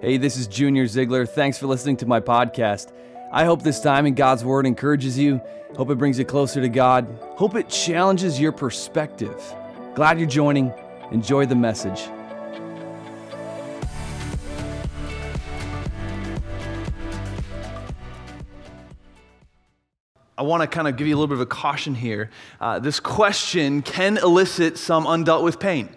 Hey, this is Junior Ziegler. Thanks for listening to my podcast. I hope this time in God's Word encourages you. Hope it brings you closer to God. Hope it challenges your perspective. Glad you're joining. Enjoy the message. I want to kind of give you a little bit of a caution here. Uh, this question can elicit some undealt with pain.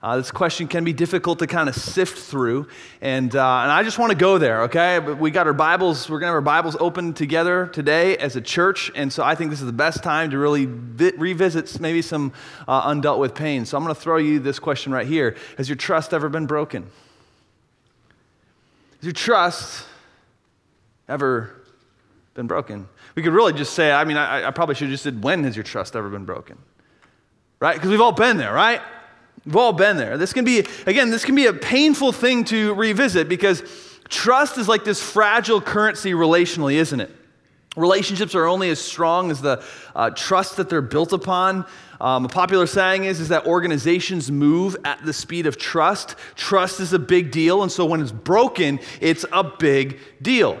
Uh, this question can be difficult to kind of sift through, and, uh, and I just want to go there, okay? But we got our Bibles, we're going to have our Bibles open together today as a church, and so I think this is the best time to really vi- revisit maybe some uh, undealt with pain. So I'm going to throw you this question right here Has your trust ever been broken? Has your trust ever been broken? We could really just say, I mean, I, I probably should have just said, when has your trust ever been broken? Right? Because we've all been there, right? We've all been there. This can be, again, this can be a painful thing to revisit because trust is like this fragile currency relationally, isn't it? Relationships are only as strong as the uh, trust that they're built upon. Um, a popular saying is, is that organizations move at the speed of trust. Trust is a big deal, and so when it's broken, it's a big deal.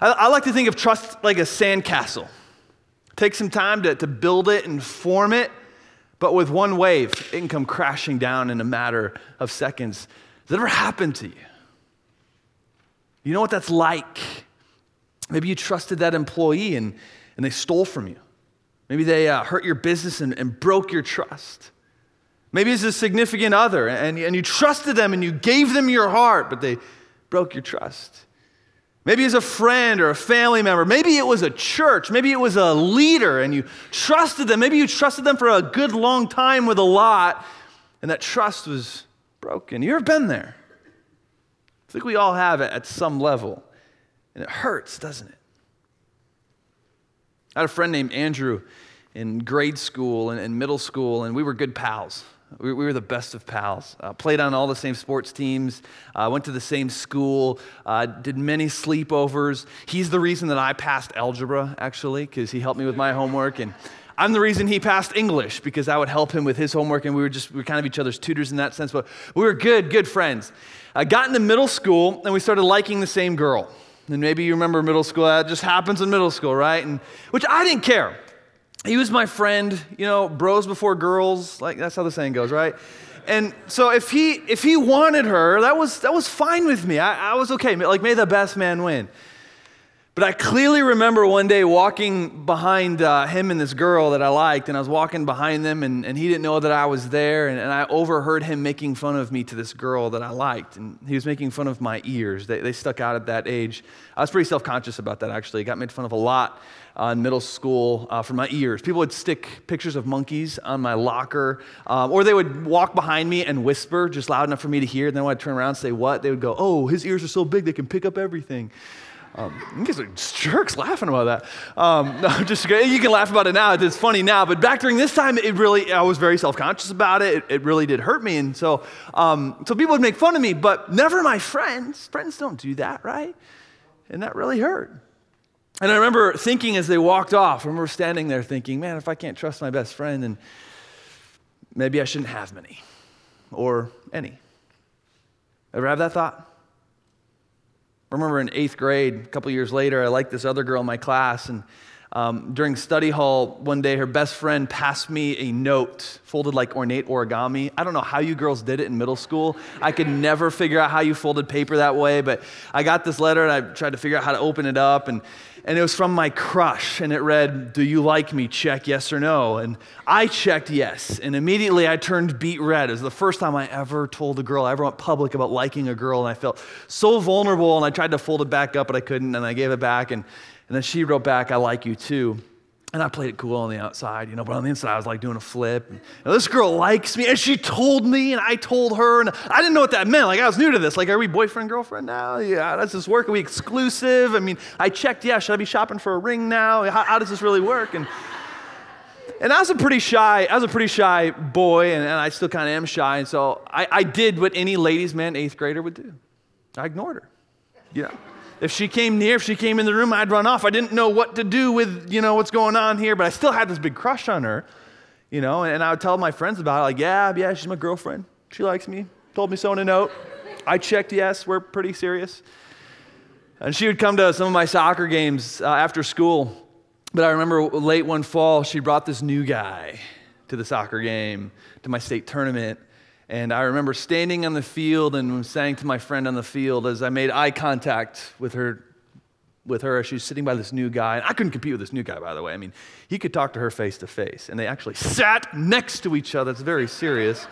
I, I like to think of trust like a sandcastle. Take some time to, to build it and form it, but with one wave, it can come crashing down in a matter of seconds. Has that ever happened to you? You know what that's like? Maybe you trusted that employee and, and they stole from you. Maybe they uh, hurt your business and, and broke your trust. Maybe it's a significant other and, and you trusted them and you gave them your heart, but they broke your trust. Maybe it's a friend or a family member. Maybe it was a church. Maybe it was a leader and you trusted them. Maybe you trusted them for a good long time with a lot and that trust was broken. You ever been there? I think we all have it at some level. And it hurts, doesn't it? I had a friend named Andrew in grade school and, and middle school, and we were good pals. We, we were the best of pals. Uh, played on all the same sports teams, uh, went to the same school, uh, did many sleepovers. He's the reason that I passed algebra, actually, because he helped me with my homework. And I'm the reason he passed English, because I would help him with his homework, and we were just, we were kind of each other's tutors in that sense. But we were good, good friends. I got into middle school, and we started liking the same girl. And maybe you remember middle school, that just happens in middle school, right? And, which I didn't care he was my friend, you know, bros before girls, like that's how the saying goes, right? And so if he if he wanted her, that was that was fine with me. I, I was okay. Like may the best man win. But I clearly remember one day walking behind uh, him and this girl that I liked, and I was walking behind them, and, and he didn't know that I was there, and, and, I overheard him making fun of me to this girl that I liked, and he was making fun of my ears. They, they stuck out at that age. I was pretty self conscious about that, actually. I got made fun of a lot uh, in middle school uh, for my ears. People would stick pictures of monkeys on my locker, um, or they would walk behind me and whisper just loud enough for me to hear, and then when I'd turn around and say, What? They would go, Oh, his ears are so big they can pick up everything. Um, you guys are jerks laughing about that. Um, no, just you can laugh about it now. It's funny now, but back during this time, it really I was very self-conscious about it. It, it really did hurt me, and so um, so people would make fun of me, but never my friends. Friends don't do that, right? And that really hurt. And I remember thinking as they walked off, I remember standing there thinking, man, if I can't trust my best friend, then maybe I shouldn't have many or any. Ever have that thought? I remember in eighth grade, a couple years later, I liked this other girl in my class, and um, during study hall one day, her best friend passed me a note folded like ornate origami. I don't know how you girls did it in middle school. I could never figure out how you folded paper that way, but I got this letter and I tried to figure out how to open it up. And, and it was from my crush, and it read, Do you like me? Check yes or no. And I checked yes, and immediately I turned beet red. It was the first time I ever told a girl, I ever went public about liking a girl, and I felt so vulnerable, and I tried to fold it back up, but I couldn't, and I gave it back. And and then she wrote back, I like you too. And I played it cool on the outside, you know, but on the inside, I was like doing a flip. And, this girl likes me, and she told me, and I told her, and I didn't know what that meant. Like, I was new to this. Like, are we boyfriend, girlfriend now? Yeah, does this work? Are we exclusive? I mean, I checked, yeah, should I be shopping for a ring now? How, how does this really work? And, and I was a pretty shy, I was a pretty shy boy, and, and I still kind of am shy. And so I, I did what any ladies' man, eighth grader would do. I ignored her, you know. If she came near, if she came in the room, I'd run off. I didn't know what to do with, you know, what's going on here, but I still had this big crush on her, you know, and I would tell my friends about it, like, yeah, yeah, she's my girlfriend. She likes me. Told me so in a note. I checked yes, we're pretty serious. And she would come to some of my soccer games uh, after school. But I remember late one fall, she brought this new guy to the soccer game, to my state tournament. And I remember standing on the field and saying to my friend on the field as I made eye contact with her, with her as she was sitting by this new guy. And I couldn't compete with this new guy, by the way. I mean, he could talk to her face to face. And they actually sat next to each other. It's very serious.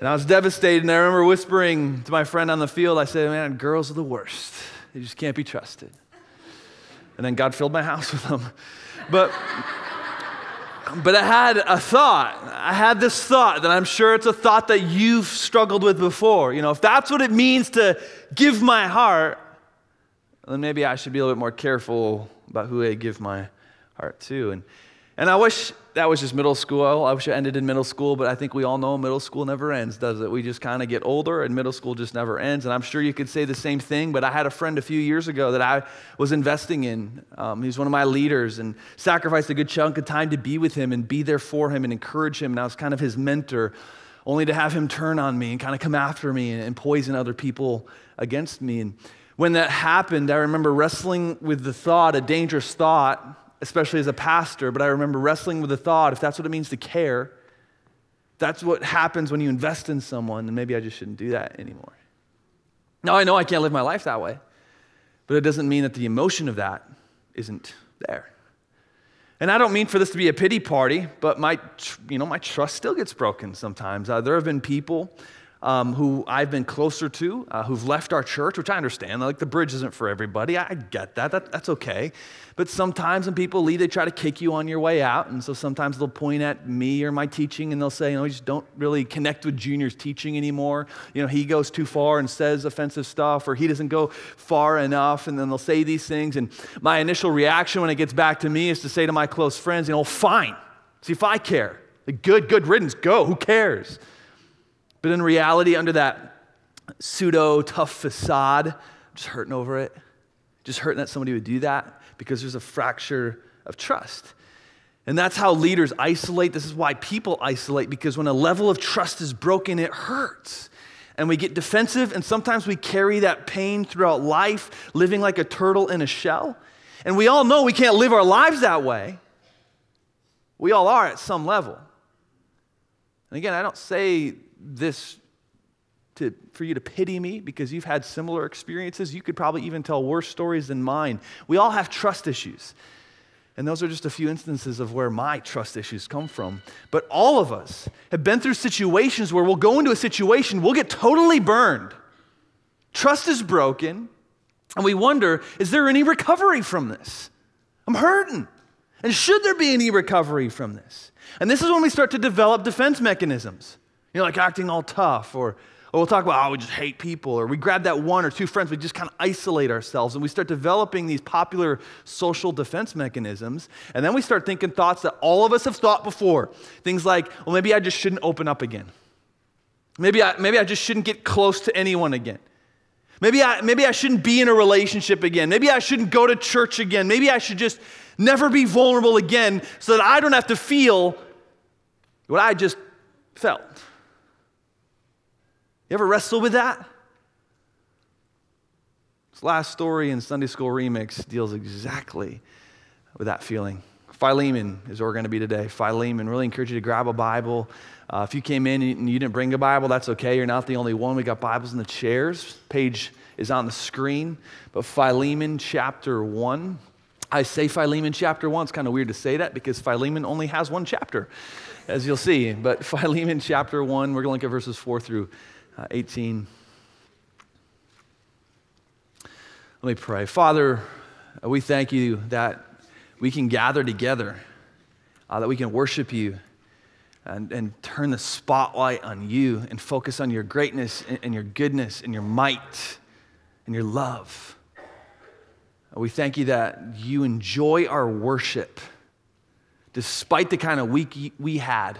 And I was devastated. And I remember whispering to my friend on the field, I said, Man, girls are the worst. They just can't be trusted. And then God filled my house with them. But, but I had a thought. I had this thought that I'm sure it's a thought that you've struggled with before. You know, if that's what it means to give my heart, then maybe I should be a little bit more careful about who I give my heart to. And, and I wish that was just middle school. I wish it ended in middle school, but I think we all know middle school never ends, does it? We just kind of get older and middle school just never ends. And I'm sure you could say the same thing, but I had a friend a few years ago that I was investing in. Um, was one of my leaders and sacrificed a good chunk of time to be with him and be there for him and encourage him. And I was kind of his mentor, only to have him turn on me and kind of come after me and, and poison other people against me. And when that happened, I remember wrestling with the thought, a dangerous thought especially as a pastor, but I remember wrestling with the thought if that's what it means to care, that's what happens when you invest in someone, then maybe I just shouldn't do that anymore. Now, I know I can't live my life that way, but it doesn't mean that the emotion of that isn't there. And I don't mean for this to be a pity party, but my, you know, my trust still gets broken sometimes. Uh, there have been people um, who I've been closer to, uh, who've left our church, which I understand. Like the bridge isn't for everybody. I get that. that. That's okay. But sometimes when people leave, they try to kick you on your way out. And so sometimes they'll point at me or my teaching and they'll say, you know, we just don't really connect with Junior's teaching anymore. You know, he goes too far and says offensive stuff, or he doesn't go far enough. And then they'll say these things. And my initial reaction when it gets back to me is to say to my close friends, you know, fine. See if I care. Good, good riddance. Go. Who cares? But in reality, under that pseudo tough facade, just hurting over it. Just hurting that somebody would do that because there's a fracture of trust. And that's how leaders isolate. This is why people isolate because when a level of trust is broken, it hurts. And we get defensive, and sometimes we carry that pain throughout life, living like a turtle in a shell. And we all know we can't live our lives that way. We all are at some level. And again, I don't say this to, for you to pity me because you've had similar experiences. You could probably even tell worse stories than mine. We all have trust issues. And those are just a few instances of where my trust issues come from. But all of us have been through situations where we'll go into a situation, we'll get totally burned. Trust is broken, and we wonder is there any recovery from this? I'm hurting. And should there be any recovery from this? And this is when we start to develop defense mechanisms. You know, like acting all tough, or, or we'll talk about, oh, we just hate people, or we grab that one or two friends, we just kind of isolate ourselves, and we start developing these popular social defense mechanisms. And then we start thinking thoughts that all of us have thought before. Things like, well, maybe I just shouldn't open up again. Maybe I, maybe I just shouldn't get close to anyone again. Maybe I, maybe I shouldn't be in a relationship again. Maybe I shouldn't go to church again. Maybe I should just never be vulnerable again so that I don't have to feel what I just felt. You ever wrestle with that? This last story in Sunday School Remix deals exactly with that feeling. Philemon is where we're going to be today. Philemon, really encourage you to grab a Bible. Uh, if you came in and you didn't bring a Bible, that's okay. You're not the only one. We got Bibles in the chairs. Page is on the screen. But Philemon chapter 1. I say Philemon chapter 1. It's kind of weird to say that because Philemon only has one chapter, as you'll see. But Philemon chapter 1, we're going to look at verses 4 through uh, 18. Let me pray. Father, uh, we thank you that we can gather together, uh, that we can worship you and, and turn the spotlight on you and focus on your greatness and, and your goodness and your might and your love. Uh, we thank you that you enjoy our worship despite the kind of week we had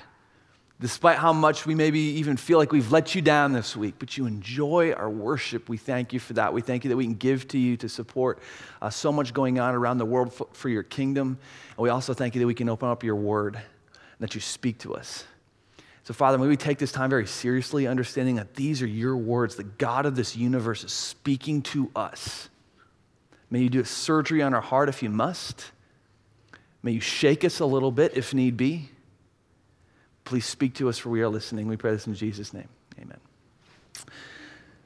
despite how much we maybe even feel like we've let you down this week, but you enjoy our worship. We thank you for that. We thank you that we can give to you to support uh, so much going on around the world for, for your kingdom. And we also thank you that we can open up your word and that you speak to us. So, Father, may we take this time very seriously, understanding that these are your words. The God of this universe is speaking to us. May you do a surgery on our heart if you must. May you shake us a little bit if need be. Please speak to us for we are listening. We pray this in Jesus' name. Amen.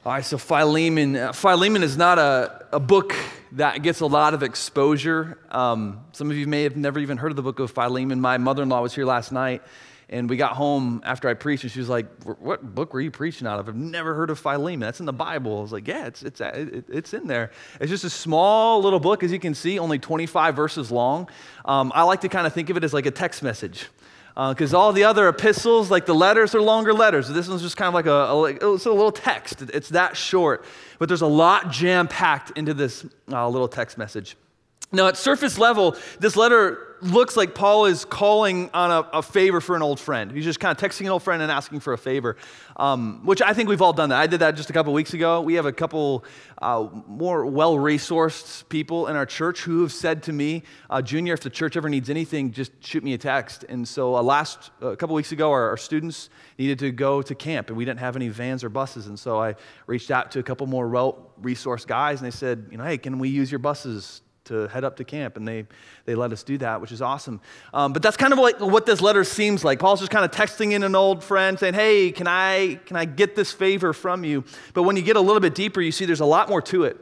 All right, so Philemon. Uh, Philemon is not a, a book that gets a lot of exposure. Um, some of you may have never even heard of the book of Philemon. My mother in law was here last night, and we got home after I preached, and she was like, What book were you preaching out of? I've never heard of Philemon. That's in the Bible. I was like, Yeah, it's, it's, it's in there. It's just a small little book, as you can see, only 25 verses long. Um, I like to kind of think of it as like a text message because uh, all the other epistles, like the letters, are longer letters. This one's just kind of like a, a, it's a little text. It's that short, but there's a lot jam packed into this uh, little text message. Now, at surface level, this letter looks like Paul is calling on a, a, favor for an old friend. He's just kind of texting an old friend and asking for a favor, um, which I think we've all done that. I did that just a couple weeks ago. We have a couple uh, more well resourced people in our church who have said to me, uh, Junior, if the church ever needs anything, just shoot me a text. And so, uh, last a uh, couple weeks ago, our, our, students needed to go to camp, and we didn't have any vans or buses. And so, I reached out to a couple more well resourced guys, and they said, you know, hey, can we use your buses to head up to camp, and they, they let us do that, which is awesome. Um, but that's kind of like what this letter seems like. Paul's just kind of texting in an old friend saying, Hey, can I, can I get this favor from you? But when you get a little bit deeper, you see there's a lot more to it.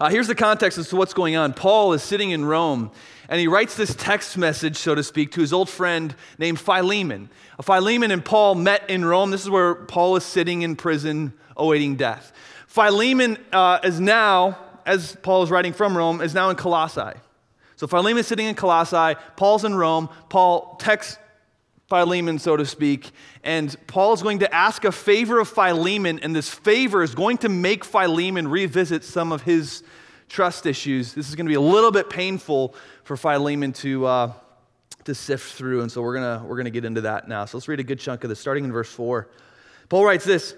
Uh, here's the context as to what's going on. Paul is sitting in Rome, and he writes this text message, so to speak, to his old friend named Philemon. Uh, Philemon and Paul met in Rome. This is where Paul is sitting in prison awaiting death. Philemon uh, is now as Paul is writing from Rome, is now in Colossae. So Philemon is sitting in Colossae, Paul's in Rome, Paul texts Philemon, so to speak, and Paul is going to ask a favor of Philemon, and this favor is going to make Philemon revisit some of his trust issues. This is going to be a little bit painful for Philemon to, uh, to sift through, and so we're going to, we're going to get into that now. So let's read a good chunk of this, starting in verse 4. Paul writes this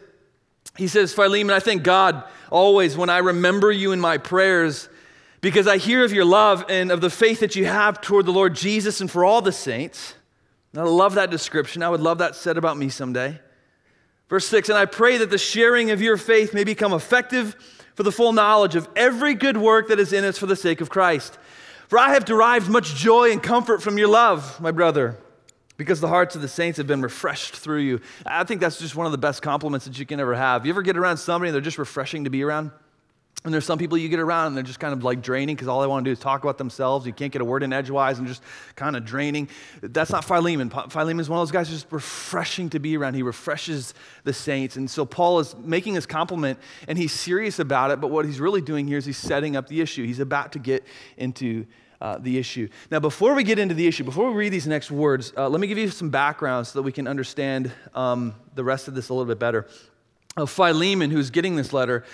he says, Philemon, I thank God always when I remember you in my prayers because I hear of your love and of the faith that you have toward the Lord Jesus and for all the saints. And I love that description. I would love that said about me someday. Verse 6 And I pray that the sharing of your faith may become effective for the full knowledge of every good work that is in us for the sake of Christ. For I have derived much joy and comfort from your love, my brother because the hearts of the saints have been refreshed through you. I think that's just one of the best compliments that you can ever have. You ever get around somebody and they're just refreshing to be around? And there's some people you get around and they're just kind of like draining because all they want to do is talk about themselves. You can't get a word in edgewise and just kind of draining. That's not Philemon. Philemon is one of those guys just refreshing to be around. He refreshes the saints. And so Paul is making his compliment and he's serious about it. But what he's really doing here is he's setting up the issue. He's about to get into uh, the issue. Now, before we get into the issue, before we read these next words, uh, let me give you some background so that we can understand um, the rest of this a little bit better. Uh, Philemon, who's getting this letter,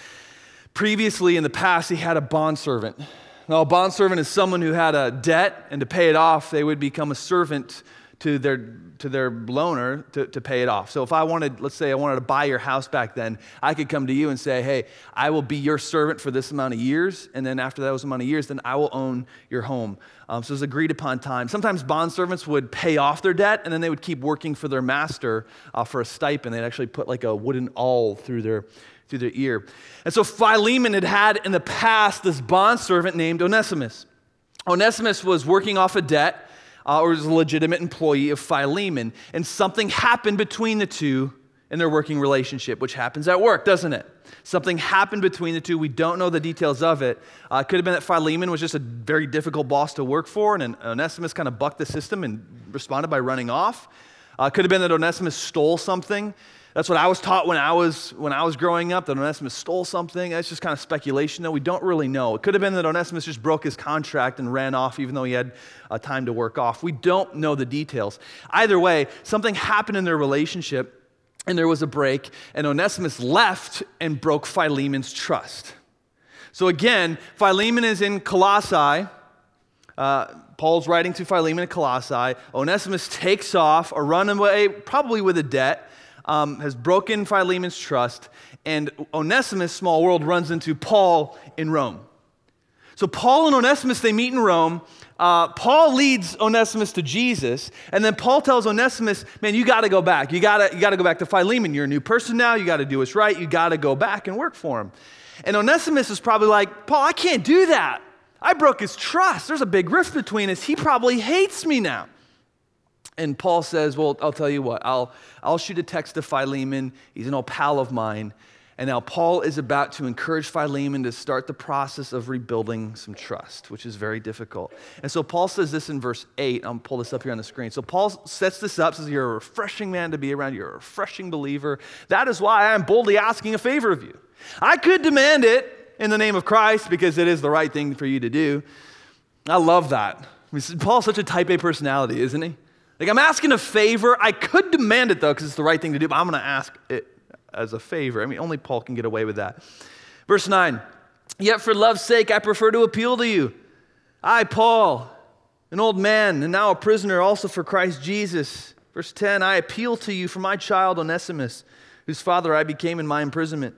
previously in the past, he had a bondservant. Now, a bondservant is someone who had a debt, and to pay it off, they would become a servant to their, to their loaner to, to pay it off. So if I wanted, let's say I wanted to buy your house back then, I could come to you and say, hey, I will be your servant for this amount of years, and then after those amount of years, then I will own your home. Um, so it's agreed upon time. Sometimes bond servants would pay off their debt, and then they would keep working for their master uh, for a stipend. They'd actually put like a wooden awl through their through their ear. And so Philemon had had in the past this bond servant named Onesimus. Onesimus was working off a debt uh, or was a legitimate employee of Philemon. And something happened between the two in their working relationship, which happens at work, doesn't it? Something happened between the two. We don't know the details of it. Uh, it could have been that Philemon was just a very difficult boss to work for, and Onesimus kind of bucked the system and responded by running off. Uh, it could have been that Onesimus stole something that's what I was taught when I was, when I was growing up, that Onesimus stole something. That's just kind of speculation, though. We don't really know. It could have been that Onesimus just broke his contract and ran off, even though he had uh, time to work off. We don't know the details. Either way, something happened in their relationship, and there was a break, and Onesimus left and broke Philemon's trust. So again, Philemon is in Colossae. Uh, Paul's writing to Philemon in Colossae. Onesimus takes off, a runaway, probably with a debt um, has broken Philemon's trust, and Onesimus, small world, runs into Paul in Rome. So Paul and Onesimus, they meet in Rome. Uh, Paul leads Onesimus to Jesus, and then Paul tells Onesimus, "Man, you got to go back. You got to you got to go back to Philemon. You're a new person now. You got to do what's right. You got to go back and work for him." And Onesimus is probably like, "Paul, I can't do that. I broke his trust. There's a big rift between us. He probably hates me now." And Paul says, Well, I'll tell you what, I'll, I'll shoot a text to Philemon. He's an old pal of mine. And now Paul is about to encourage Philemon to start the process of rebuilding some trust, which is very difficult. And so Paul says this in verse 8. I'll pull this up here on the screen. So Paul sets this up, says, You're a refreshing man to be around. You're a refreshing believer. That is why I am boldly asking a favor of you. I could demand it in the name of Christ because it is the right thing for you to do. I love that. I mean, Paul's such a type A personality, isn't he? Like, I'm asking a favor. I could demand it, though, because it's the right thing to do, but I'm going to ask it as a favor. I mean, only Paul can get away with that. Verse 9 Yet for love's sake, I prefer to appeal to you. I, Paul, an old man, and now a prisoner also for Christ Jesus. Verse 10 I appeal to you for my child Onesimus, whose father I became in my imprisonment.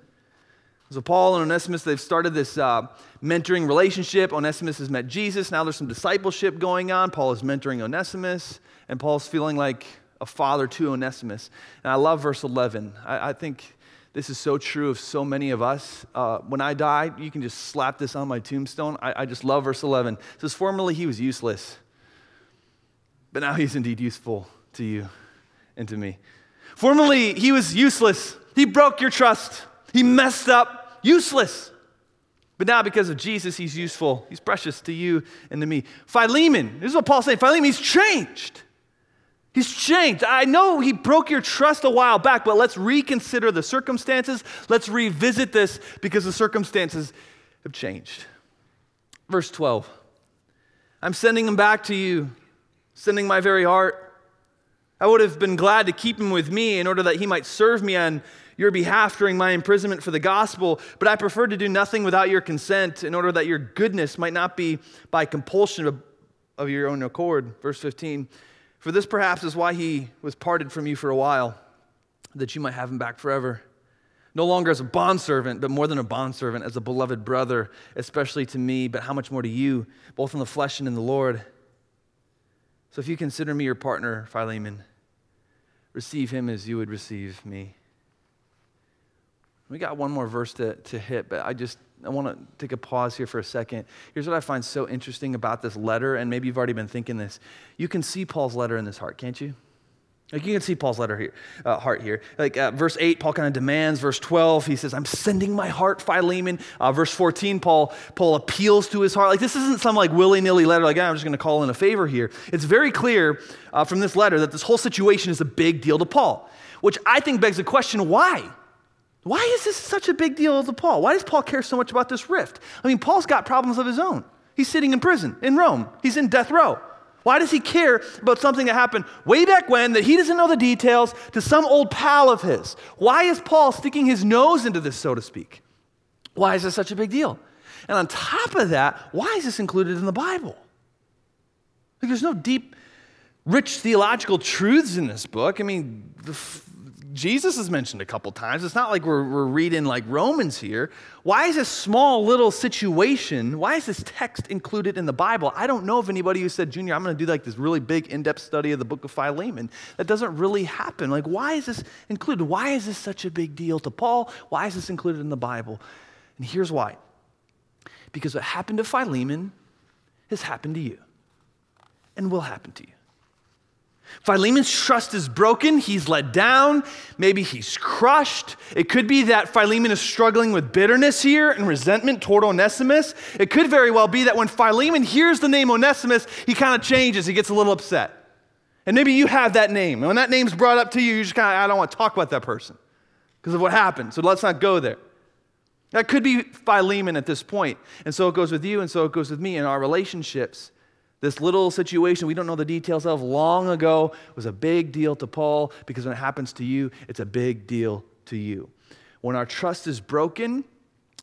So, Paul and Onesimus, they've started this uh, mentoring relationship. Onesimus has met Jesus. Now there's some discipleship going on. Paul is mentoring Onesimus and Paul's feeling like a father to Onesimus. And I love verse 11. I, I think this is so true of so many of us. Uh, when I die, you can just slap this on my tombstone. I, I just love verse 11. It says, Formerly he was useless, but now he's indeed useful to you and to me. Formerly he was useless. He broke your trust. He messed up, useless. But now, because of Jesus, he's useful. He's precious to you and to me. Philemon, this is what Paul's saying Philemon, he's changed. He's changed. I know he broke your trust a while back, but let's reconsider the circumstances. Let's revisit this because the circumstances have changed. Verse 12 I'm sending him back to you, sending my very heart. I would have been glad to keep him with me in order that he might serve me on your behalf during my imprisonment for the gospel, but I prefer to do nothing without your consent in order that your goodness might not be by compulsion of, of your own accord. Verse 15. For this perhaps is why he was parted from you for a while, that you might have him back forever. No longer as a bondservant, but more than a bondservant, as a beloved brother, especially to me, but how much more to you, both in the flesh and in the Lord. So if you consider me your partner, Philemon, receive him as you would receive me. We got one more verse to, to hit, but I just I want to take a pause here for a second. Here's what I find so interesting about this letter, and maybe you've already been thinking this. You can see Paul's letter in this heart, can't you? Like you can see Paul's letter here, uh, heart here. Like uh, verse 8, Paul kind of demands. Verse 12, he says, I'm sending my heart, Philemon. Uh, verse 14, Paul, Paul appeals to his heart. Like this isn't some like willy-nilly letter, like, I'm just going to call in a favor here. It's very clear uh, from this letter that this whole situation is a big deal to Paul, which I think begs the question, why? Why is this such a big deal to Paul? Why does Paul care so much about this rift? I mean, Paul's got problems of his own. He's sitting in prison in Rome, he's in death row. Why does he care about something that happened way back when that he doesn't know the details to some old pal of his? Why is Paul sticking his nose into this, so to speak? Why is this such a big deal? And on top of that, why is this included in the Bible? Like, there's no deep, rich theological truths in this book. I mean, the, Jesus is mentioned a couple times. It's not like we're, we're reading like Romans here. Why is this small little situation, why is this text included in the Bible? I don't know of anybody who said, Junior, I'm going to do like this really big in depth study of the book of Philemon. That doesn't really happen. Like, why is this included? Why is this such a big deal to Paul? Why is this included in the Bible? And here's why because what happened to Philemon has happened to you and will happen to you. Philemon's trust is broken. He's let down. Maybe he's crushed. It could be that Philemon is struggling with bitterness here and resentment toward Onesimus. It could very well be that when Philemon hears the name Onesimus, he kind of changes. He gets a little upset. And maybe you have that name. And when that name's brought up to you, you just kind of, I don't want to talk about that person because of what happened. So let's not go there. That could be Philemon at this point. And so it goes with you, and so it goes with me in our relationships. This little situation we don't know the details of long ago was a big deal to Paul because when it happens to you, it's a big deal to you. When our trust is broken,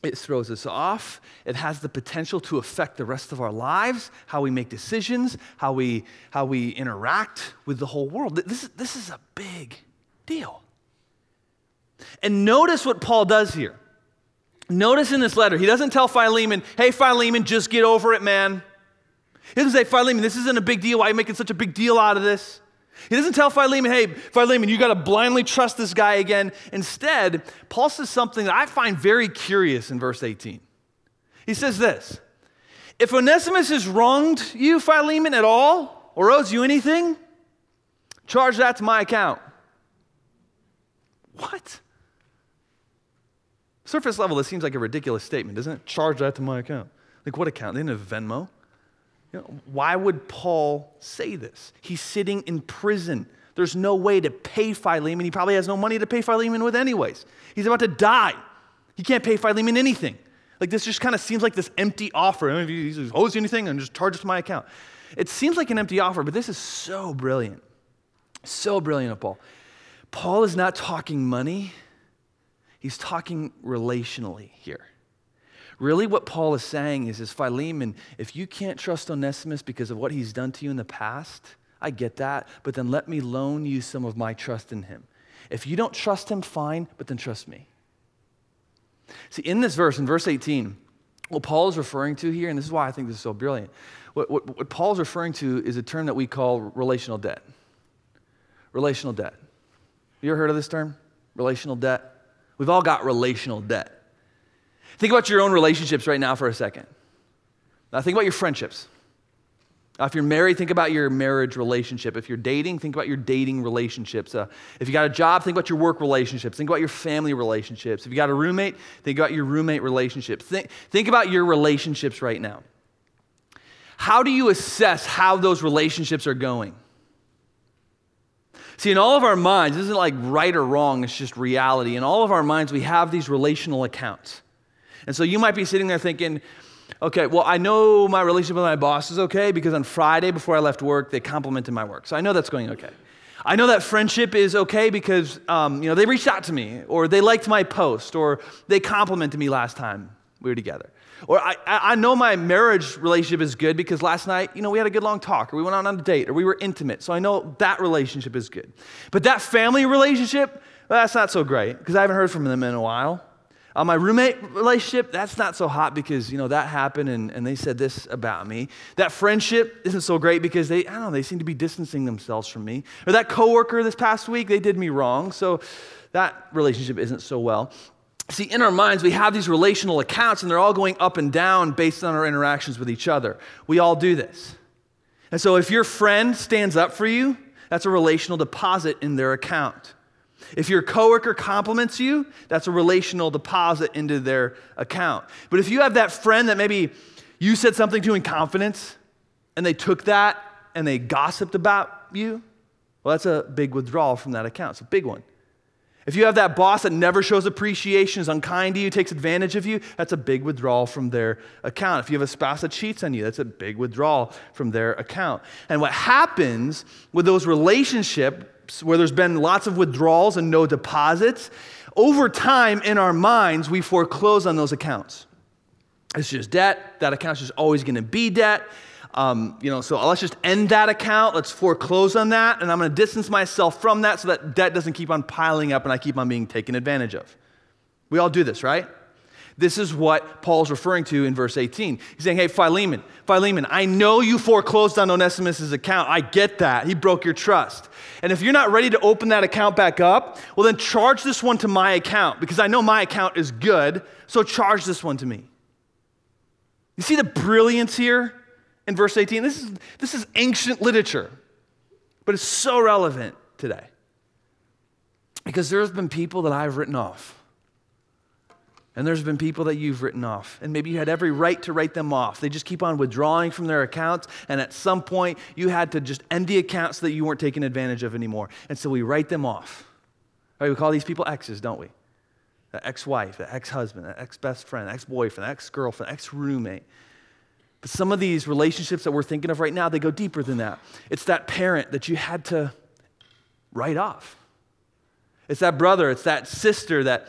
it throws us off. It has the potential to affect the rest of our lives, how we make decisions, how we, how we interact with the whole world. This, is this is a big deal. And notice what Paul does here. Notice in this letter, he doesn't tell Philemon, hey, Philemon, just get over it, man. He doesn't say, Philemon, this isn't a big deal. Why are you making such a big deal out of this? He doesn't tell Philemon, hey, Philemon, you got to blindly trust this guy again. Instead, Paul says something that I find very curious in verse 18. He says this If Onesimus has wronged you, Philemon, at all, or owes you anything, charge that to my account. What? Surface level, this seems like a ridiculous statement, doesn't it? Charge that to my account. Like, what account? They didn't have Venmo. You know, why would Paul say this? He's sitting in prison. There's no way to pay Philemon. He probably has no money to pay Philemon with, anyways. He's about to die. He can't pay Philemon anything. Like, this just kind of seems like this empty offer. i If he owes you anything, and just charge it to my account. It seems like an empty offer, but this is so brilliant. So brilliant of Paul. Paul is not talking money, he's talking relationally here. Really, what Paul is saying is, is Philemon, if you can't trust Onesimus because of what he's done to you in the past, I get that, but then let me loan you some of my trust in him. If you don't trust him, fine, but then trust me. See, in this verse, in verse 18, what Paul is referring to here, and this is why I think this is so brilliant, what, what, what Paul is referring to is a term that we call relational debt. Relational debt. You ever heard of this term? Relational debt? We've all got relational debt. Think about your own relationships right now for a second. Now, think about your friendships. Now, if you're married, think about your marriage relationship. If you're dating, think about your dating relationships. Uh, if you got a job, think about your work relationships. Think about your family relationships. If you got a roommate, think about your roommate relationships. Think, think about your relationships right now. How do you assess how those relationships are going? See, in all of our minds, this isn't like right or wrong, it's just reality. In all of our minds, we have these relational accounts. And so you might be sitting there thinking, okay, well, I know my relationship with my boss is okay because on Friday before I left work, they complimented my work. So I know that's going okay. I know that friendship is okay because um, you know they reached out to me, or they liked my post, or they complimented me last time we were together. Or I, I know my marriage relationship is good because last night, you know, we had a good long talk, or we went out on a date, or we were intimate. So I know that relationship is good. But that family relationship, well, that's not so great because I haven't heard from them in a while. Uh, my roommate relationship, that's not so hot because, you know, that happened and, and they said this about me. That friendship isn't so great because they, I don't know, they seem to be distancing themselves from me. Or that coworker this past week, they did me wrong. So that relationship isn't so well. See, in our minds, we have these relational accounts and they're all going up and down based on our interactions with each other. We all do this. And so if your friend stands up for you, that's a relational deposit in their account. If your coworker compliments you, that's a relational deposit into their account. But if you have that friend that maybe you said something to in confidence and they took that and they gossiped about you, well, that's a big withdrawal from that account. It's a big one. If you have that boss that never shows appreciation, is unkind to you, takes advantage of you, that's a big withdrawal from their account. If you have a spouse that cheats on you, that's a big withdrawal from their account. And what happens with those relationships where there's been lots of withdrawals and no deposits, over time in our minds, we foreclose on those accounts. It's just debt. That account's just always going to be debt. Um, you know, so let's just end that account. Let's foreclose on that, and I'm going to distance myself from that so that debt doesn't keep on piling up and I keep on being taken advantage of. We all do this, right? This is what Paul's referring to in verse 18. He's saying, Hey, Philemon, Philemon, I know you foreclosed on Onesimus' account. I get that. He broke your trust. And if you're not ready to open that account back up, well, then charge this one to my account because I know my account is good. So charge this one to me. You see the brilliance here? in verse 18. This is, this is ancient literature, but it's so relevant today. Because there have been people that I've written off. And there's been people that you've written off. And maybe you had every right to write them off. They just keep on withdrawing from their accounts. And at some point, you had to just end the account so that you weren't taken advantage of anymore. And so we write them off. Right, we call these people exes, don't we? The ex wife, the ex husband, the ex best friend, ex boyfriend, ex girlfriend, ex roommate. But some of these relationships that we're thinking of right now, they go deeper than that. It's that parent that you had to write off. It's that brother, it's that sister that,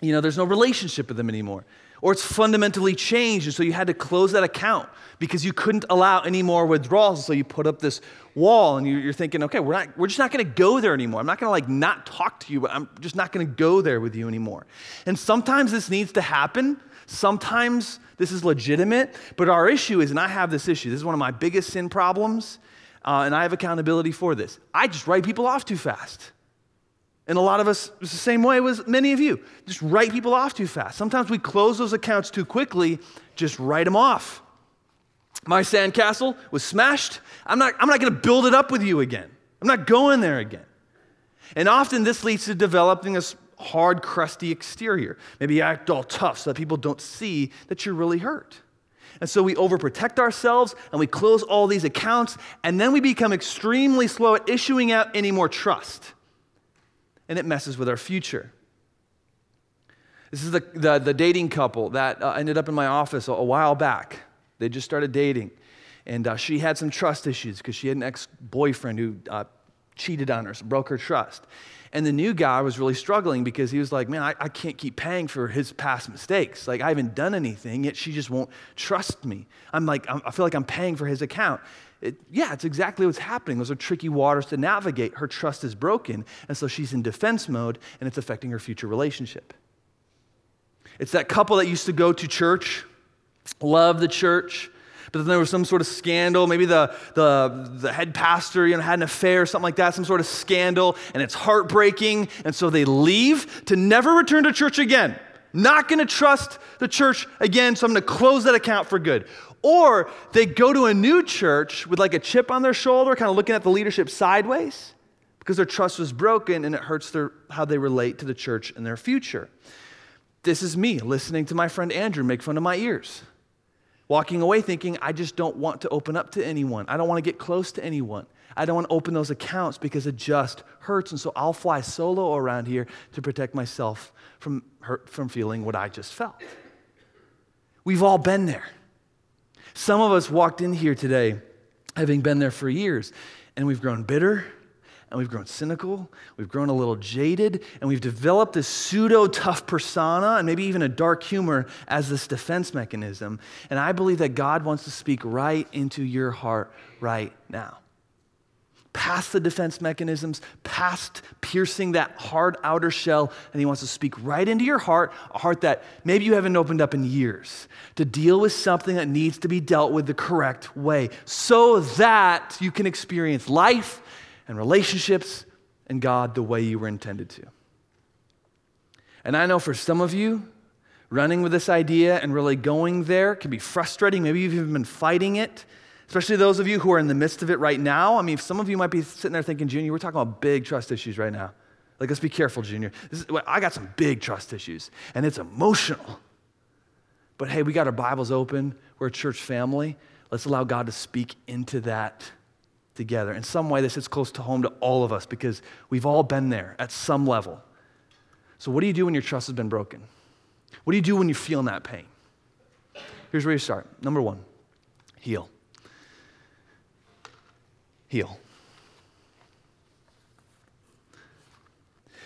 you know, there's no relationship with them anymore. Or it's fundamentally changed, and so you had to close that account because you couldn't allow any more withdrawals. So you put up this wall, and you're thinking, okay, we're, not, we're just not going to go there anymore. I'm not going to like not talk to you, but I'm just not going to go there with you anymore. And sometimes this needs to happen. Sometimes this is legitimate, but our issue is, and I have this issue, this is one of my biggest sin problems, uh, and I have accountability for this. I just write people off too fast. And a lot of us, it's the same way as many of you, just write people off too fast. Sometimes we close those accounts too quickly, just write them off. My sandcastle was smashed. I'm not, I'm not going to build it up with you again. I'm not going there again. And often this leads to developing a hard, crusty exterior. Maybe you act all tough so that people don't see that you're really hurt. And so we overprotect ourselves and we close all these accounts, and then we become extremely slow at issuing out any more trust and it messes with our future. This is the, the, the dating couple that uh, ended up in my office a, a, while back. They just started dating. And uh, she had some trust issues because she had an ex boyfriend who uh, cheated on her, so broke her trust. And the new guy was really struggling because he was like, Man, I, I can't keep paying for his past mistakes. Like, I haven't done anything, yet she just won't trust me. I'm like, I'm, I feel like I'm paying for his account. It, yeah, it's exactly what's happening. Those are tricky waters to navigate. Her trust is broken, and so she's in defense mode, and it's affecting her future relationship. It's that couple that used to go to church, love the church, but then there was some sort of scandal. Maybe the, the, the head pastor you know, had an affair, or something like that, some sort of scandal, and it's heartbreaking. And so they leave to never return to church again. Not gonna trust the church again, so I'm gonna close that account for good. Or they go to a new church with like a chip on their shoulder, kind of looking at the leadership sideways because their trust was broken and it hurts their, how they relate to the church in their future. This is me listening to my friend Andrew make fun of my ears, walking away thinking, I just don't want to open up to anyone. I don't want to get close to anyone. I don't want to open those accounts because it just hurts. And so I'll fly solo around here to protect myself from, hurt, from feeling what I just felt. We've all been there. Some of us walked in here today having been there for years, and we've grown bitter, and we've grown cynical, we've grown a little jaded, and we've developed this pseudo tough persona and maybe even a dark humor as this defense mechanism. And I believe that God wants to speak right into your heart right now past the defense mechanisms, past piercing that hard outer shell, and He wants to speak right into your heart, a heart that maybe you haven't opened up in years, to deal with something that needs to be dealt with the correct way so that you can experience life and relationships and God the way you were intended to. And I know for some of you, running with this idea and really going there can be frustrating. Maybe you've even been fighting it especially those of you who are in the midst of it right now. I mean, some of you might be sitting there thinking, Junior, we're talking about big trust issues right now. Like, let's be careful, Junior. Is, I got some big trust issues, and it's emotional. But hey, we got our Bibles open. We're a church family. Let's allow God to speak into that together. In some way, this is close to home to all of us because we've all been there at some level. So, what do you do when your trust has been broken? What do you do when you're feeling that pain? Here's where you start. Number one, heal heal.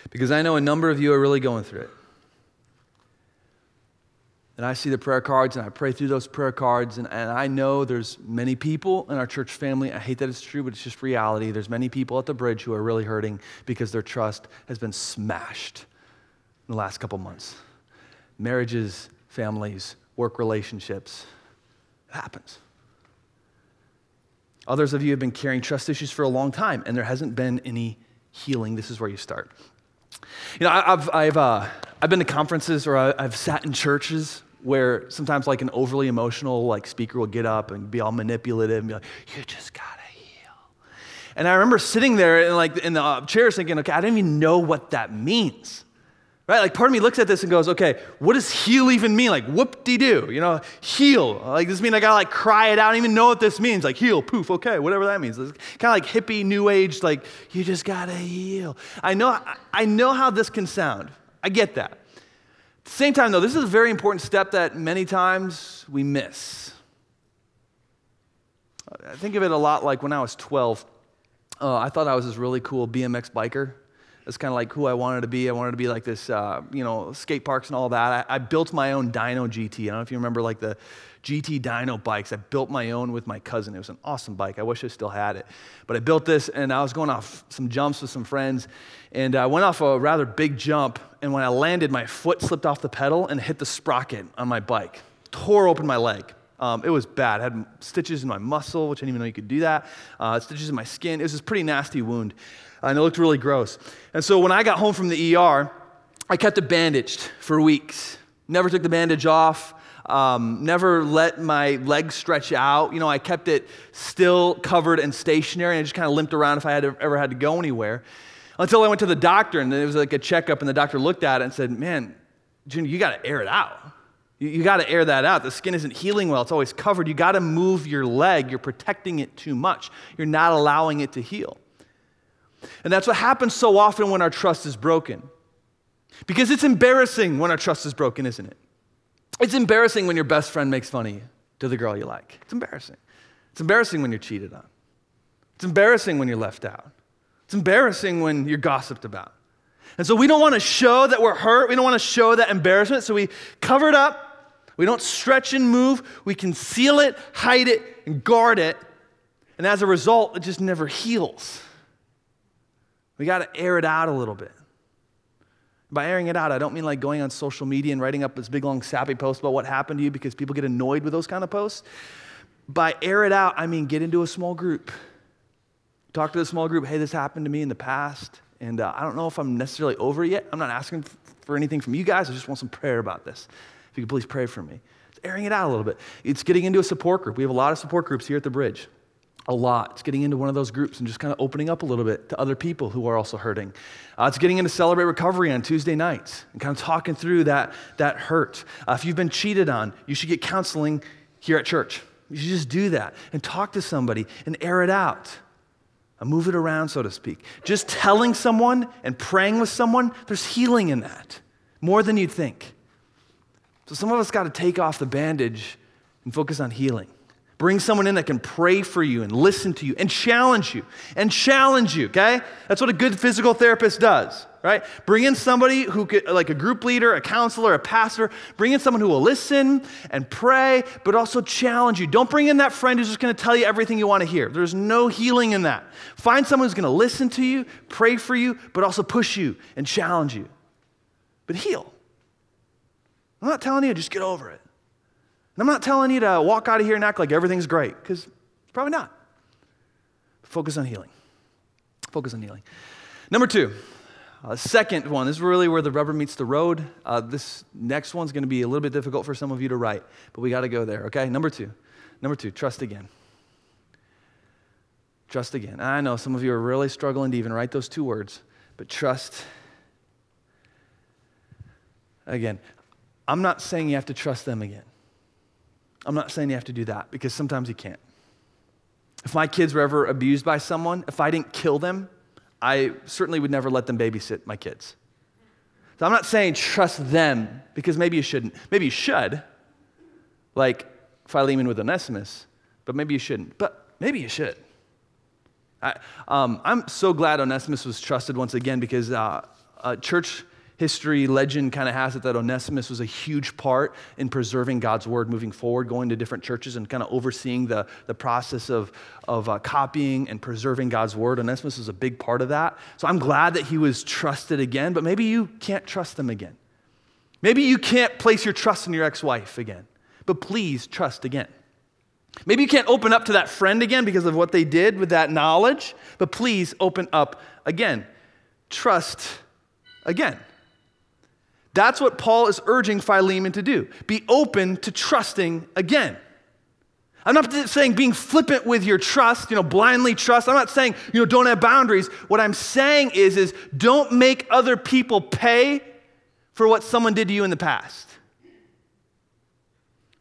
Because I know a number of you are really going through it. And I see the prayer cards and I pray through those prayer cards. And, and I know there's many people in our church family. I hate that it's true, but it's just reality. There's many people at the bridge who are really hurting because their trust has been smashed in the last couple months. Marriages, families, work relationships. It happens. Others of you have been carrying trust issues for a long time, and there hasn't been any healing. This is where you start. You know, I've, I've, uh, I've been to conferences or I've sat in churches where sometimes like an overly emotional like speaker will get up and be all manipulative and be like, you just gotta heal. And I remember sitting there and like in the uh, chairs thinking, okay, I don't even know what that means. Right? Like part of me looks at this and goes, okay, what does heal even mean? Like whoop-de-doo, you know, heal. Like this mean I gotta like cry it out. I don't even know what this means. Like heal, poof, okay, whatever that means. It's kind of like hippie, new age, like you just gotta heal. I know, I know how this can sound. I get that. At the same time, though, this is a very important step that many times we miss. I think of it a lot like when I was 12. Uh, I thought I was this really cool BMX biker That's kind of like who I wanted to be. I wanted to be like this, uh, you know, skate parks and all that. I, I built my own Dyno GT. I don't know if you remember like the GT Dyno bikes. I built my own with my cousin. It was an awesome bike. I wish I still had it. But I built this and I was going off some jumps with some friends and I went off a rather big jump. And when I landed, my foot slipped off the pedal and hit the sprocket on my bike, tore open my leg. Um, it was bad. I had stitches in my muscle, which I didn't even know you could do that. Uh, stitches in my skin. It was this pretty nasty wound and it looked really gross. And so when I got home from the ER, I kept it bandaged for weeks. Never took the bandage off. Um, never let my legs stretch out. You know, I kept it still covered and stationary, and I just kind of limped around if I had ever had to go anywhere. Until I went to the doctor, and it was like a checkup, and the doctor looked at it and said, "Man, Junior, you got to air it out. You, you got to air that out. The skin isn't healing well; it's always covered. You got to move your leg. You're protecting it too much. You're not allowing it to heal." And that's what happens so often when our trust is broken. Because it's embarrassing when our trust is broken, isn't it? It's embarrassing when your best friend makes fun of you to the girl you like. It's embarrassing. It's embarrassing when you're cheated on. It's embarrassing when you're left out. It's embarrassing when you're gossiped about. And so we don't want to show that we're hurt. We don't want to show that embarrassment. So we cover it up. We don't stretch and move. We conceal it, hide it, and guard it. And as a result, it just never heals. We got to air it out a little bit. By airing it out, I don't mean like going on social media and writing up this big long sappy post about what happened to you because people get annoyed with those kind of posts. By air it out, I mean get into a small group. Talk to the small group, hey, this happened to me in the past, and uh, I don't know if I'm necessarily over it yet. I'm not asking for anything from you guys. I just want some prayer about this. If you could please pray for me. It's airing it out a little bit. It's getting into a support group. We have a lot of support groups here at the bridge a lot. It's getting into one of those groups and just kind of opening up a little bit to other people who are also hurting. Uh, it's getting into Celebrate Recovery on Tuesday nights and kind of talking through that, that hurt. Uh, if you've been cheated on, you should get counseling here at church. You should just do that and talk to somebody and air it out. And move it around, so to speak. Just telling someone and praying with someone, there's healing in that, more than you'd think. So some of us got to take off the bandage and focus on healing. Bring someone in that can pray for you and listen to you and challenge you and challenge you, okay? That's what a good physical therapist does, right? Bring in somebody who could, like a group leader, a counselor, a pastor, bring in someone who will listen and pray, but also challenge you. Don't bring in that friend who's just gonna tell you everything you wanna hear. There's no healing in that. Find someone who's gonna listen to you, pray for you, but also push you and challenge you. But heal. I'm not telling you, just get over it. And I'm not telling you to walk out of here and act like everything's great, because probably not. Focus on healing. Focus on healing. Number two, uh, second one, this is really where the rubber meets the road. Uh, this next one's going to be a little bit difficult for some of you to write, but we got to go there, okay? Number two. Number two, trust again. Trust again. I know some of you are really struggling to even write those two words, but trust again. I'm not saying you have to trust them again. I'm not saying you have to do that because sometimes you can't. If my kids were ever abused by someone, if I didn't kill them, I certainly would never let them babysit my kids. So I'm not saying trust them because maybe you shouldn't. Maybe you should, like Philemon with Onesimus, but maybe you shouldn't. But maybe you should. I, am so glad Onesimus was trusted once again because uh, church history legend kind of has it that Onesimus was a huge part in preserving God's word moving forward, going to different churches and kind of overseeing the, the process of, of uh, copying and preserving God's word. Onesimus was a big part of that. So I'm glad that he was trusted again, but maybe you can't trust them again. Maybe you can't place your trust in your ex wife again, but please trust again. Maybe you can't open up to that friend again because of what they did with that knowledge, but please open up again. Trust again. That's what Paul is urging Philemon to do. Be open to trusting again. I'm not saying being flippant with your trust, you know, blindly trust. I'm not saying, you know, don't have boundaries. What I'm saying is, is don't make other people pay for what someone did to you in the past.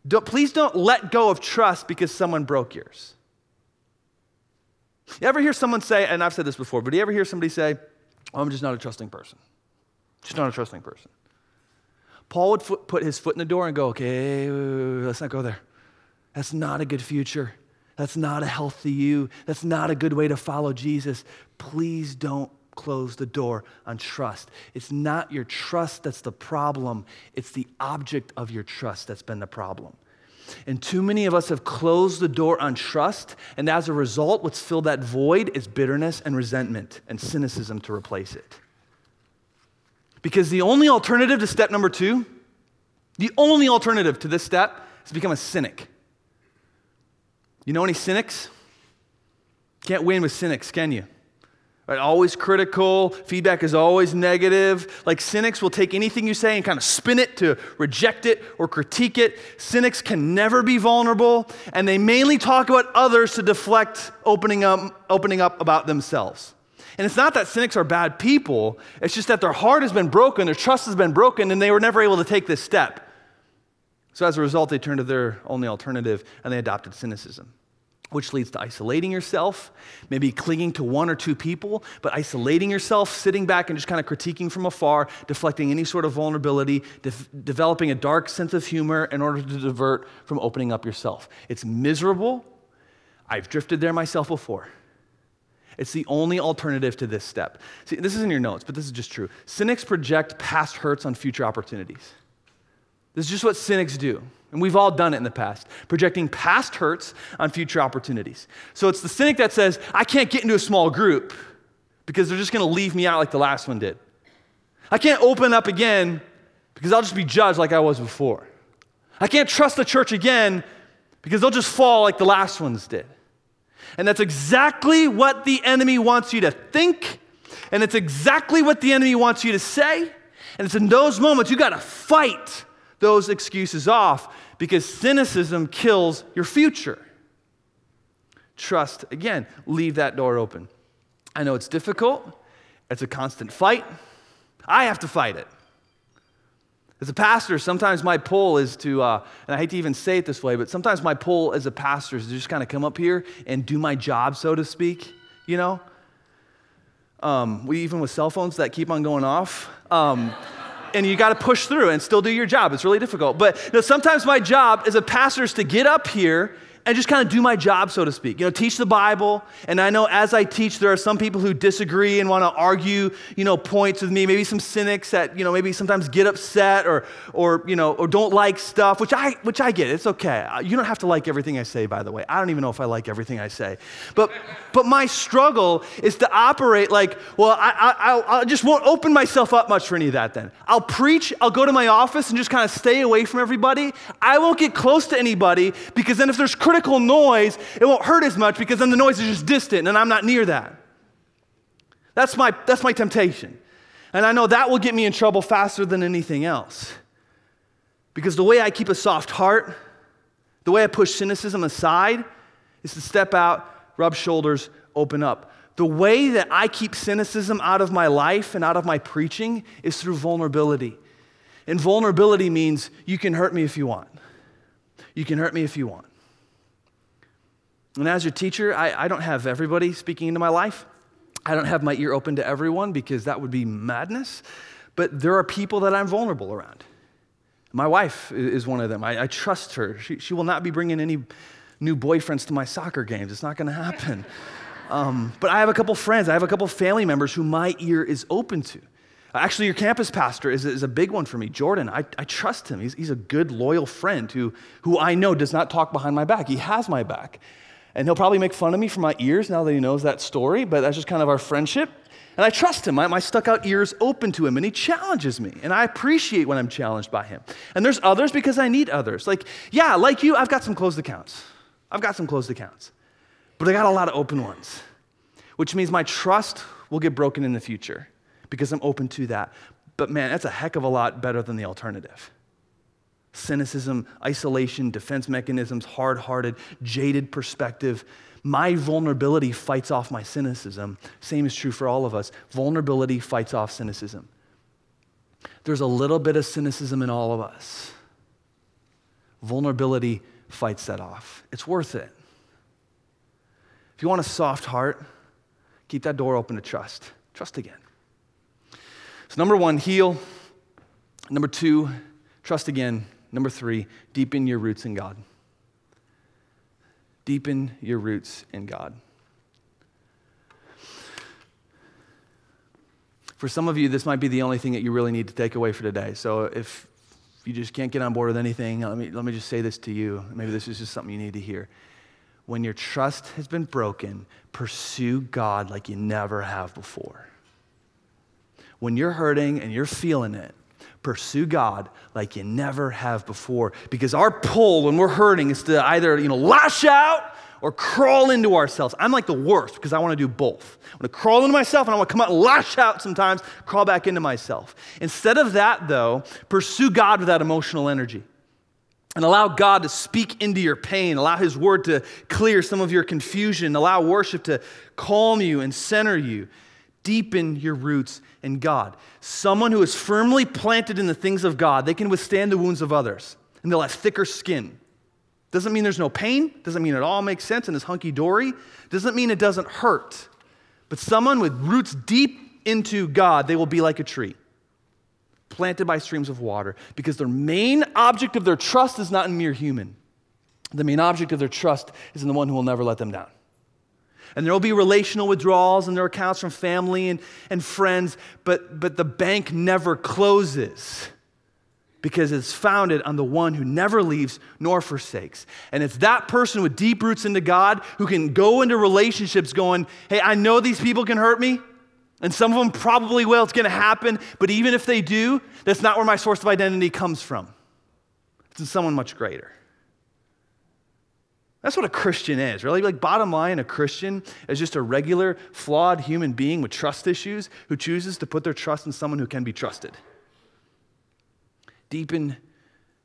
Don't, please don't let go of trust because someone broke yours. You ever hear someone say, and I've said this before, but do you ever hear somebody say, oh, I'm just not a trusting person? Just not a trusting person. Paul would put his foot in the door and go, okay, let's not go there. That's not a good future. That's not a healthy you. That's not a good way to follow Jesus. Please don't close the door on trust. It's not your trust that's the problem, it's the object of your trust that's been the problem. And too many of us have closed the door on trust, and as a result, what's filled that void is bitterness and resentment and cynicism to replace it. Because the only alternative to step number two, the only alternative to this step is to become a cynic. You know any cynics? Can't win with cynics, can you? Right, always critical, feedback is always negative. Like cynics will take anything you say and kind of spin it to reject it or critique it. Cynics can never be vulnerable, and they mainly talk about others to deflect opening up, opening up about themselves. And it's not that cynics are bad people, it's just that their heart has been broken, their trust has been broken, and they were never able to take this step. So as a result, they turned to their only alternative and they adopted cynicism which leads to isolating yourself, maybe clinging to one or two people, but isolating yourself, sitting back and just kind of critiquing from afar, deflecting any sort of vulnerability, de- developing a dark sense of humor in order to divert from opening up yourself. It's miserable. I've drifted there myself before. It's the only alternative to this step. See, this is in your notes, but this is just true. Cynics project past hurts on future opportunities. This is just what cynics do. And we've all done it in the past, projecting past hurts on future opportunities. So it's the cynic that says, I can't get into a small group because they're just going to leave me out like the last one did. I can't open up again because I'll just be judged like I was before. I can't trust the church again because they'll just fall like the last ones did. And that's exactly what the enemy wants you to think, and it's exactly what the enemy wants you to say. And it's in those moments you got to fight those excuses off because cynicism kills your future. Trust, again, leave that door open. I know it's difficult, it's a constant fight. I have to fight it. As a pastor, sometimes my pull is to, uh, and I hate to even say it this way, but sometimes my pull as a pastor is to just kind of come up here and do my job, so to speak, you know? Um, we even with cell phones that keep on going off. Um, and you got to push through and still do your job. It's really difficult. But you know, sometimes my job as a pastor is to get up here and just kind of do my job, so to speak. You know, teach the Bible. And I know as I teach, there are some people who disagree and want to argue, you know, points with me. Maybe some cynics that, you know, maybe sometimes get upset or, or you know, or don't like stuff, which I, which I get. It's okay. You don't have to like everything I say, by the way. I don't even know if I like everything I say. But, but my struggle is to operate like, well, I, I, I just won't open myself up much for any of that then. I'll preach, I'll go to my office and just kind of stay away from everybody. I won't get close to anybody because then if there's criticism, critical noise, it won't hurt as much because then the noise is just distant and I'm not near that. That's my, that's my temptation. And I know that will get me in trouble faster than anything else. Because the way I keep a soft heart, the way I push cynicism aside, is to step out, rub shoulders, open up. The way that I keep cynicism out of my life and out of my preaching is through vulnerability. And vulnerability means you can hurt me if you want. You can hurt me if you want. And as your teacher, I, I don't have everybody speaking into my life. I don't have my ear open to everyone because that would be madness. But there are people that I'm vulnerable around. My wife is one of them. I, I trust her. She, she will not be bringing any new boyfriends to my soccer games. It's not going to happen. Um, but I have a couple friends, I have a couple family members who my ear is open to. Actually, your campus pastor is, is a big one for me, Jordan. I, I trust him. He's, he's a good, loyal friend who, who I know does not talk behind my back. He has my back. And he'll probably make fun of me for my ears now that he knows that story, but that's just kind of our friendship. And I trust him. My, my stuck out ears open to him, and he challenges me. And I appreciate when I'm challenged by him. And there's others because I need others. Like, yeah, like you, I've got some closed accounts. I've got some closed accounts. But I got a lot of open ones, which means my trust will get broken in the future because I'm open to that. But man, that's a heck of a lot better than the alternative cynicism, isolation, defense mechanisms, hard hearted, jaded perspective. My vulnerability fights off my cynicism. Same is true for all of us. Vulnerability fights off cynicism. There's a little bit of cynicism in all of us. Vulnerability fights that off. It's worth it. If you want a soft heart, keep that door open to trust. Trust again. So, number one, heal. Number two, trust again. Number three, deepen your roots in God. Deepen your roots in God. For some of you, this might be the only thing that you really need to take away for today. So if you just can't get on board with anything, let me, let me just say this to you. Maybe this is just something you need to hear. When your trust has been broken, pursue God like you never have before. When you're hurting and you're feeling it, pursue God like you never have before. Because our pull when we're hurting is to either, you know, lash out or crawl into ourselves. I'm like the worst because I want to do both. I want to crawl into myself and I want to come out lash out sometimes, crawl back into myself. Instead of that, though, pursue God with that emotional energy. And allow God to speak into your pain. Allow His word to clear some of your confusion. Allow worship to calm you and center you. Deepen your roots in God. Someone who is firmly planted in the things of God, they can withstand the wounds of others and they'll have thicker skin. Doesn't mean there's no pain, doesn't mean it all makes sense and is hunky dory, doesn't mean it doesn't hurt. But someone with roots deep into God, they will be like a tree planted by streams of water because their main object of their trust is not in mere human. The main object of their trust is in the one who will never let them down. And there will be relational withdrawals and there are accounts from family and, and friends, but, but the bank never closes because it's founded on the one who never leaves nor forsakes. And it's that person with deep roots into God who can go into relationships going, hey, I know these people can hurt me, and some of them probably will, it's gonna happen, but even if they do, that's not where my source of identity comes from. It's in someone much greater. That's what a Christian is, really. Like, bottom line, a Christian is just a regular, flawed human being with trust issues who chooses to put their trust in someone who can be trusted. Deepen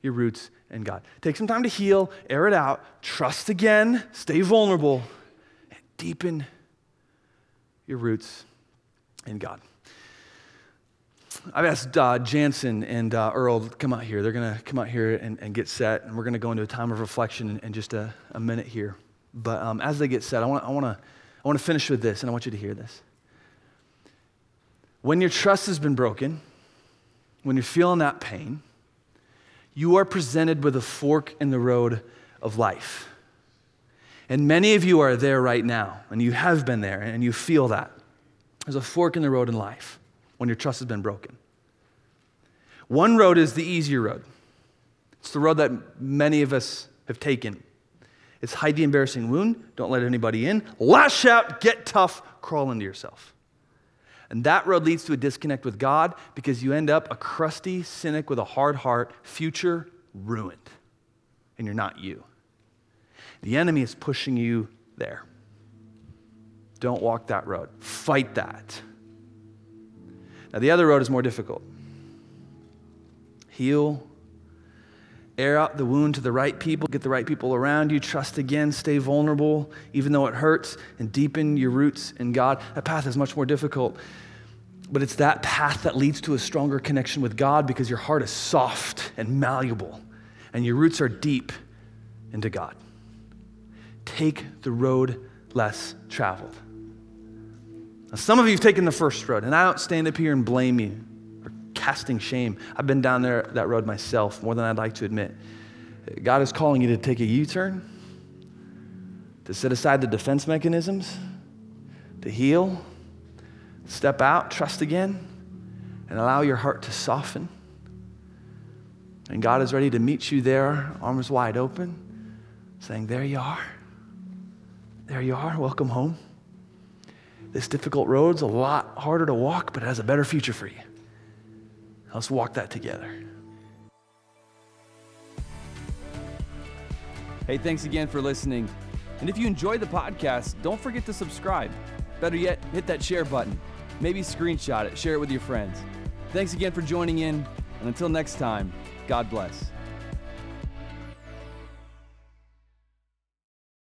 your roots in God. Take some time to heal, air it out, trust again, stay vulnerable, and deepen your roots in God. I've asked uh, Jansen and uh, Earl to come out here. They're going to come out here and, and, get set, and we're going to go into a time of reflection in, in just a, a, minute here. But um, as they get set, I want to I wanna, I wanna finish with this, and I want you to hear this. When your trust has been broken, when you're feeling that pain, you are presented with a fork in the road of life. And many of you are there right now, and you have been there, and you feel that. There's a fork in the road in life when your trust has been broken. One road is the easier road, it's the road that many of us have taken. It's hide the embarrassing wound, don't let anybody in, lash out, get tough, crawl into yourself. And that road leads to a disconnect with God because you end up a crusty cynic with a hard heart, future ruined. And you're not you. The enemy is pushing you there. Don't walk that road. Fight that. Now, the other road is more difficult. Heal, air out the wound to the right people, get the right people around you, trust again, stay vulnerable, even though it hurts, and deepen your roots in God. That path is much more difficult. But it's that path that leads to a stronger connection with God because your heart is soft and malleable and your roots are deep into God. Take the road less traveled. Now, some of you have taken the first road, and I don't stand up here and blame you or casting shame. I've been down there that road myself more than I'd like to admit. God is calling you to take a U turn, to set aside the defense mechanisms, to heal, step out, trust again, and allow your heart to soften. And God is ready to meet you there, arms wide open, saying, There you are. There you are. Welcome home. This difficult road's a lot harder to walk, but it has a better future for you. Let's walk that together. Hey, thanks again for listening. And if you enjoyed the podcast, don't forget to subscribe. Better yet, hit that share button. Maybe screenshot it, share it with your friends. Thanks again for joining in, and until next time, God bless.